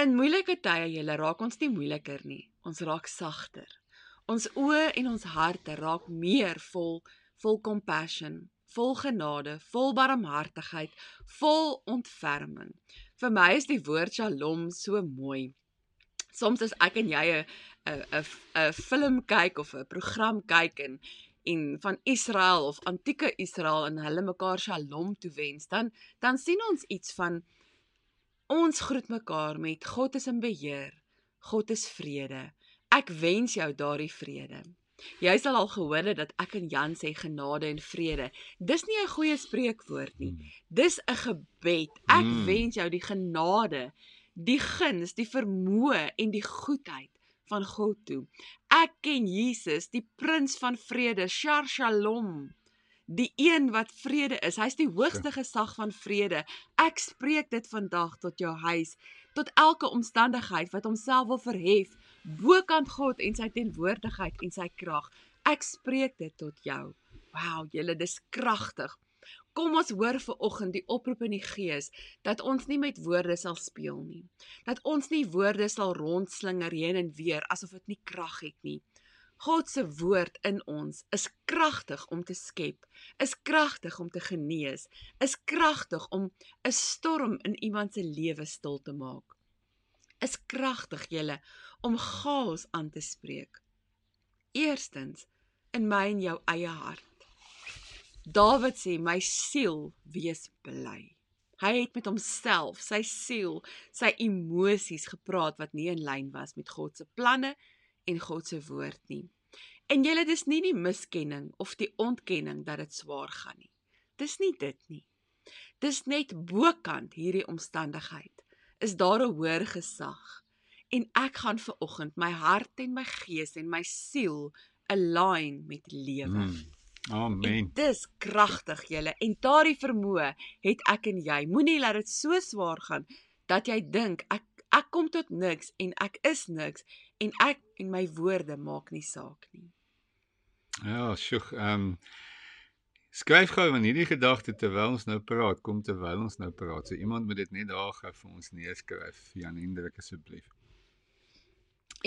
[SPEAKER 2] In moeilike tye julle raak ons nie moeiliker nie, ons raak sagter. Ons oë en ons harte raak meer vol vol compassion, vol genade, vol barmhartigheid, vol ontferming. Vir my is die woord Shalom so mooi. Soms as ek en jy 'n 'n 'n film kyk of 'n program kyk en en van Israel of antieke Israel en hulle mekaar Shalom toewens, dan dan sien ons iets van ons groet mekaar met God is in beheer. God is vrede. Ek wens jou daardie vrede. Jy sal al gehoor het dat ek en Jan sê genade en vrede. Dis nie 'n goeie spreekwoord nie. Hmm. Dis 'n gebed. Ek mm. wens jou die genade, die guns, die vermoë en die goedheid van God toe. Ek ken Jesus, die prins van vrede, Shar Shalom. Die een wat vrede is. Hy's die hoogste gesag van vrede. Ek spreek dit vandag tot jou huis, tot elke omstandigheid wat homself wil verhef bokant God en sy teenwoordigheid en sy krag. Ek spreek dit tot jou. Wow, julle dis kragtig. Kom ons hoor ver oggend die oproep in die gees dat ons nie met woorde sal speel nie. Dat ons nie woorde sal rondslinger heen en weer asof dit nie krag het nie. God se woord in ons is kragtig om te skep, is kragtig om te genees, is kragtig om 'n storm in iemand se lewe stil te maak. Is kragtig julle om chaos aan te spreek. Eerstens in my en jou eie hart. Dawid sê my siel wees bly. Hy het met homself, sy siel, sy emosies gepraat wat nie in lyn was met God se planne en God se woord nie. En julle dis nie die miskenning of die ontkenning dat dit swaar gaan nie. Dis nie dit nie. Dis net bokant hierdie omstandigheid. Is daar 'n hoër gesag? En ek gaan ver oggend my hart en my gees en my siel align met lewe.
[SPEAKER 1] Mm. Amen.
[SPEAKER 2] Dis kragtig julle en daardie vermoë het ek en jy. Moenie laat dit so swaar gaan dat jy dink ek ek kom tot niks en ek is niks en ek en my woorde maak nie saak nie.
[SPEAKER 1] Ja, sjoe. Ehm um, skryf gou van hierdie gedagte terwyl ons nou praat, kom terwyl ons nou praat. So iemand moet dit net daar gou vir ons neerskryf, Jan Hendrik asseblief.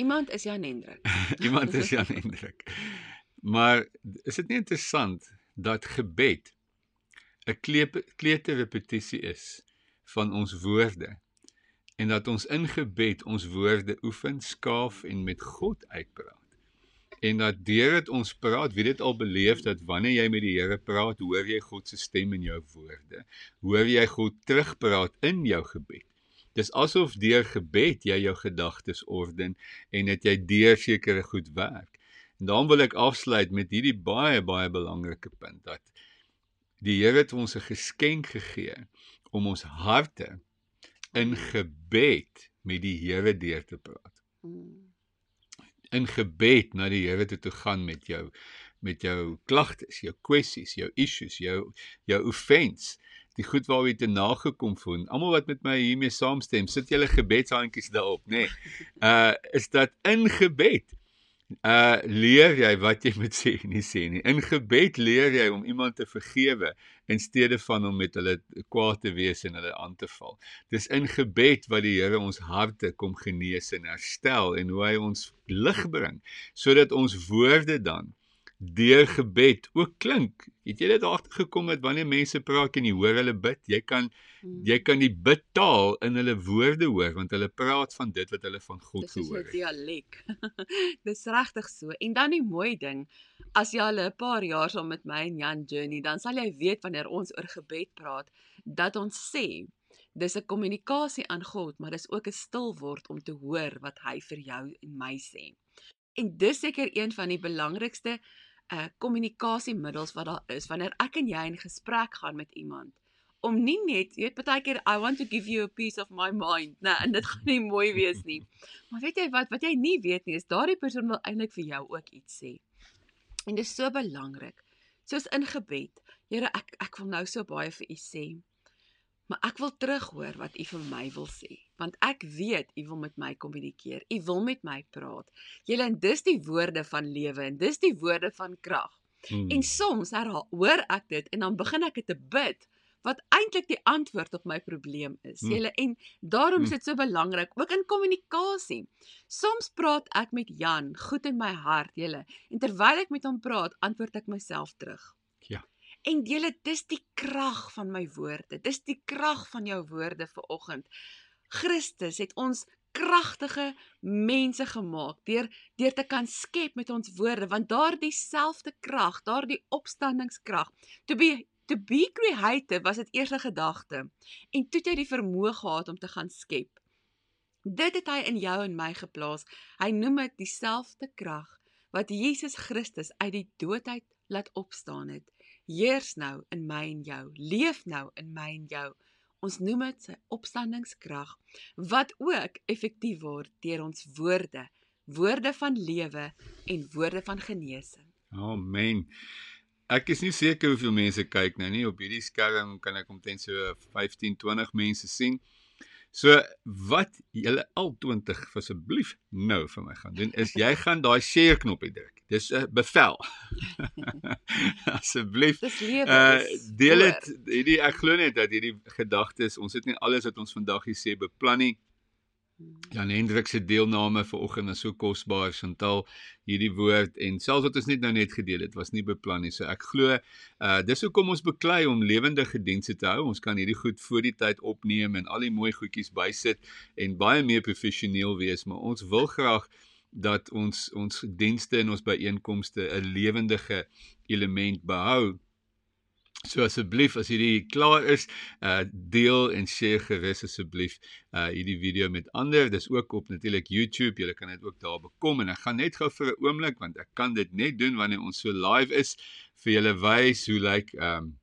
[SPEAKER 2] Iemand is Jan Hendrik.
[SPEAKER 1] iemand is Jan Hendrik. Maar is dit nie interessant dat gebed 'n klete repetisie is van ons woorde en dat ons in gebed ons woorde oefen, skaaf en met God uitpraat. En dat deur dit ons praat, wie dit al beleef dat wanneer jy met die Here praat, hoor jy God se stem in jou woorde. Hoor jy God terugpraat in jou gebed. Dis asof deur gebed jy jou gedagtes orden en dit jy deur sekere goed werk. En dan wil ek afsluit met hierdie baie baie belangrike punt dat die Here het ons 'n geskenk gegee om ons harte in gebed met die Here deur te praat. In gebed na die Here toe te gaan met jou met jou klagtes, jou kwessies, jou issues, jou jou offense die goed waar jy te nagekom voel. Almal wat met my hiermee saamstem, sit julle gebedshandjies daarop, nê. Nee. Uh is dat in gebed uh leer jy wat jy moet sê en nie sê nie. In gebed leer jy om iemand te vergewe in steede van om met hulle kwaad te wees en hulle aan te val. Dis in gebed wat die Here ons harte kom genees en herstel en hoe hy ons lig bring sodat ons woorde dan deur gebed ook klink. Het jy dit agtergekom dat wanneer mense praat en jy hoor hulle bid, jy kan hmm. jy kan die bidtaal in hulle woorde hoor want hulle praat van dit wat hulle van God gehoor
[SPEAKER 2] het. Dis 'n dialek. Dis regtig so. En dan die mooi ding, as jy al 'n paar jaar saam met my en Jan journey, dan sal jy weet wanneer ons oor gebed praat, dat ons sê dis 'n kommunikasie aan God, maar dis ook 'n stil word om te hoor wat hy vir jou en my sê. En dis seker een van die belangrikste uh kommunikasiemiddels wat daar is wanneer ek en jy in gesprek gaan met iemand om nie net jy weet baie keer I want to give you a piece of my mind nee en dit gaan nie mooi wees nie. Maar weet jy wat wat jy nie weet nie is daardie persoon wil eintlik vir jou ook iets sê. En dit is so belangrik. Soos in gebed Here ek ek wil nou so baie vir u sê Maar ek wil terughoor wat u vir my wil sê, want ek weet u wil met my kommunikeer. U wil met my praat. Julle en dis die woorde van lewe en dis die woorde van krag. Hmm. En soms herhaal, hoor ek dit en dan begin ek dit te bid wat eintlik die antwoord op my probleem is. Hmm. Julle en daarom is hmm. dit so belangrik ook in kommunikasie. Soms praat ek met Jan goed in my hart, julle, en terwyl ek met hom praat, antwoord ek myself terug. En julle, dis die krag van my woorde. Dis die krag van jou woorde vir oggend. Christus het ons kragtige mense gemaak deur deur te kan skep met ons woorde want daardie selfde krag, daardie opstandingskrag to be to be creative was dit eers 'n gedagte en toe het hy die vermoë gehad om te gaan skep. Dit het hy in jou en my geplaas. Hy noem dit dieselfde krag wat Jesus Christus uit die doodheid laat opstaan het heers nou in my en jou, leef nou in my en jou. Ons noem dit sy opstandingskrag wat ook effektief word deur ons woorde, woorde van lewe en woorde van genesing.
[SPEAKER 1] Amen. Ek is nie seker hoeveel mense kyk nou nie op hierdie skerm kan ek omtrent so 15 20 mense sien. So wat julle al 20 asseblief nou vir my gaan doen is jy gaan daai share knoppie druk. Dis 'n bevel. asseblief.
[SPEAKER 2] Dis lewe. Uh,
[SPEAKER 1] deel dit hierdie ek glo net dat hierdie gedagtes ons het nie alles wat ons vandag hier sê beplan nie. Jan Hendrik se deelname vanoggend is so kosbaar, Chantal, hierdie woord en selfs wat ons net nou net gedeel het, was nie beplan nie. So ek glo, uh dis hoekom ons beklei om lewendige dienste te hou. Ons kan hierdie goed voor die tyd opneem en al die mooi goedjies bysit en baie meer professioneel wees, maar ons wil graag dat ons ons dienste en ons byeenkomste 'n lewendige element behou. So asseblief as hierdie klaar is, uh deel en share gerus asseblief uh hierdie video met ander. Dis ook op natuurlik YouTube. Jy kan dit ook daar bekom en ek gaan net gou vir 'n oomblik want ek kan dit net doen wanneer ons so live is vir julle wys hoe lyk like, um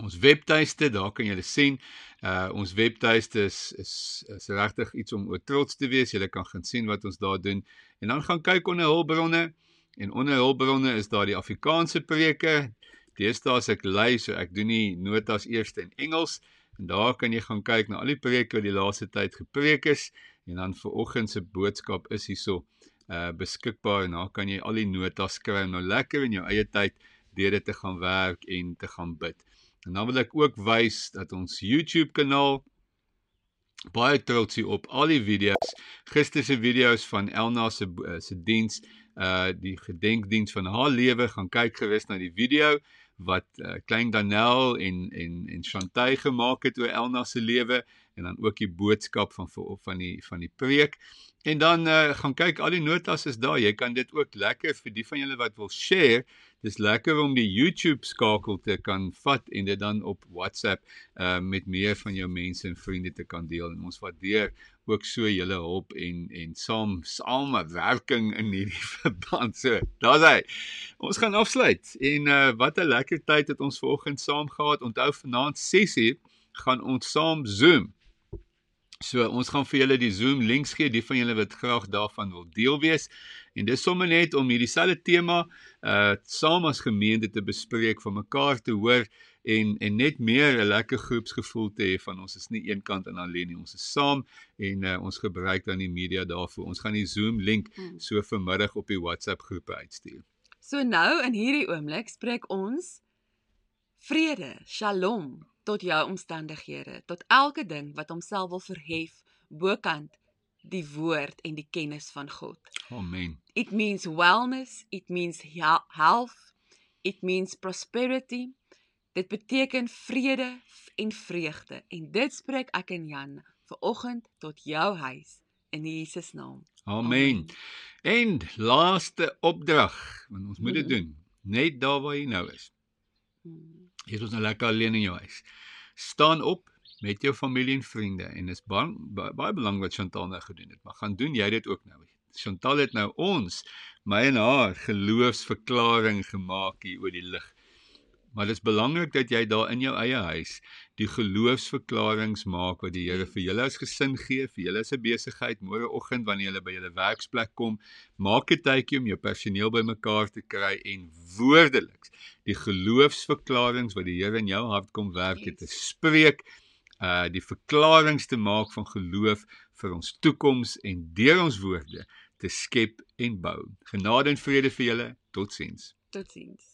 [SPEAKER 1] ons webtuiste. Daar kan julle sien uh ons webtuiste is is is regtig iets om oor trots te wees. Julle kan gaan sien wat ons daar doen en dan gaan kyk onder hulpbronne en onder hulpbronne is daar die Afrikaanse preke Deesdae as ek lei, so ek doen nie notas eers in Engels. En daar kan jy gaan kyk na al die preke wat die laaste tyd gepreek is. En dan vir oggend se boodskap is hierso uh beskikbaar. En daar kan jy al die notas skryf nou lekker in jou eie tyd deur dit te gaan werk en te gaan bid. En dan wil ek ook wys dat ons YouTube kanaal baie trots hier op al die video's, gister se video's van Elna se uh, se diens, uh die gedenkdiens van haar lewe, gaan kyk gerus na die video wat uh, klein Danel en en en Chantay gemaak het oor Elna se lewe en dan ook die boodskap van van die van die preek. En dan uh, gaan kyk al die notas is daar. Jy kan dit ook lekker vir die van julle wat wil share. Dis lekker om die YouTube skakel te kan vat en dit dan op WhatsApp uh met meer van jou mense en vriende te kan deel. En ons waardeer ook so julle hulp en en saam samewerking in hierdie verband. So, daar's hy. Ons gaan afsluit. En uh wat 'n lekker tyd het ons vanoggend saam gehad. Onthou vanaand 6:00 gaan ons saam Zoom. So ons gaan vir julle die Zoom links gee, die van julle wat graag daarvan wil deel wees. En dis sommer net om hierdie selfde tema uh saam as gemeente te bespreek, van mekaar te hoor en en net meer 'n lekker groepsgevoel te hê van ons is nie eenkant en alleen nie, ons is saam en uh, ons gebruik dan die media daarvoor. Ons gaan die Zoom link hmm. so vanmiddag op die WhatsApp groepe uitstuur.
[SPEAKER 2] So nou in hierdie oomblik spreek ons vrede, Shalom tot jou omstandighede, tot elke ding wat homself wil verhef bokant die woord en die kennis van God.
[SPEAKER 1] Amen.
[SPEAKER 2] It means wellness, it means health, it means prosperity. Dit beteken vrede en vreugde en dit spreek ek en Jan vir oggend tot jou huis in Jesus naam.
[SPEAKER 1] Amen. Amen. En laaste opdrag, want ons moet dit mm doen, net daar waar jy nou is. Mm. Jy is nou lekker alleen in jou huis. Staan op met jou familie en vriende en dis baie baie belangrik wat Chantal nou gedoen het. Maar gaan doen jy dit ook nou. Chantal het nou ons my en haar geloofsverklaring gemaak hier oor die lig. Maar dit is belangrik dat jy daar in jou eie huis die geloofsverklaringe maak wat die Here vir julle as gesin gee, vir julle as 'n besigheid môreoggend wanneer julle by julle werksplek kom, maak 'n tydjie om jou personeel bymekaar te kry en woordeliks die geloofsverklaringe wat die Here in jou hart kom werk het te spreek, uh die verklaringe te maak van geloof vir ons toekoms en deur ons woorde te skep en bou. Genade en vrede vir julle. Totsiens.
[SPEAKER 2] Totsiens.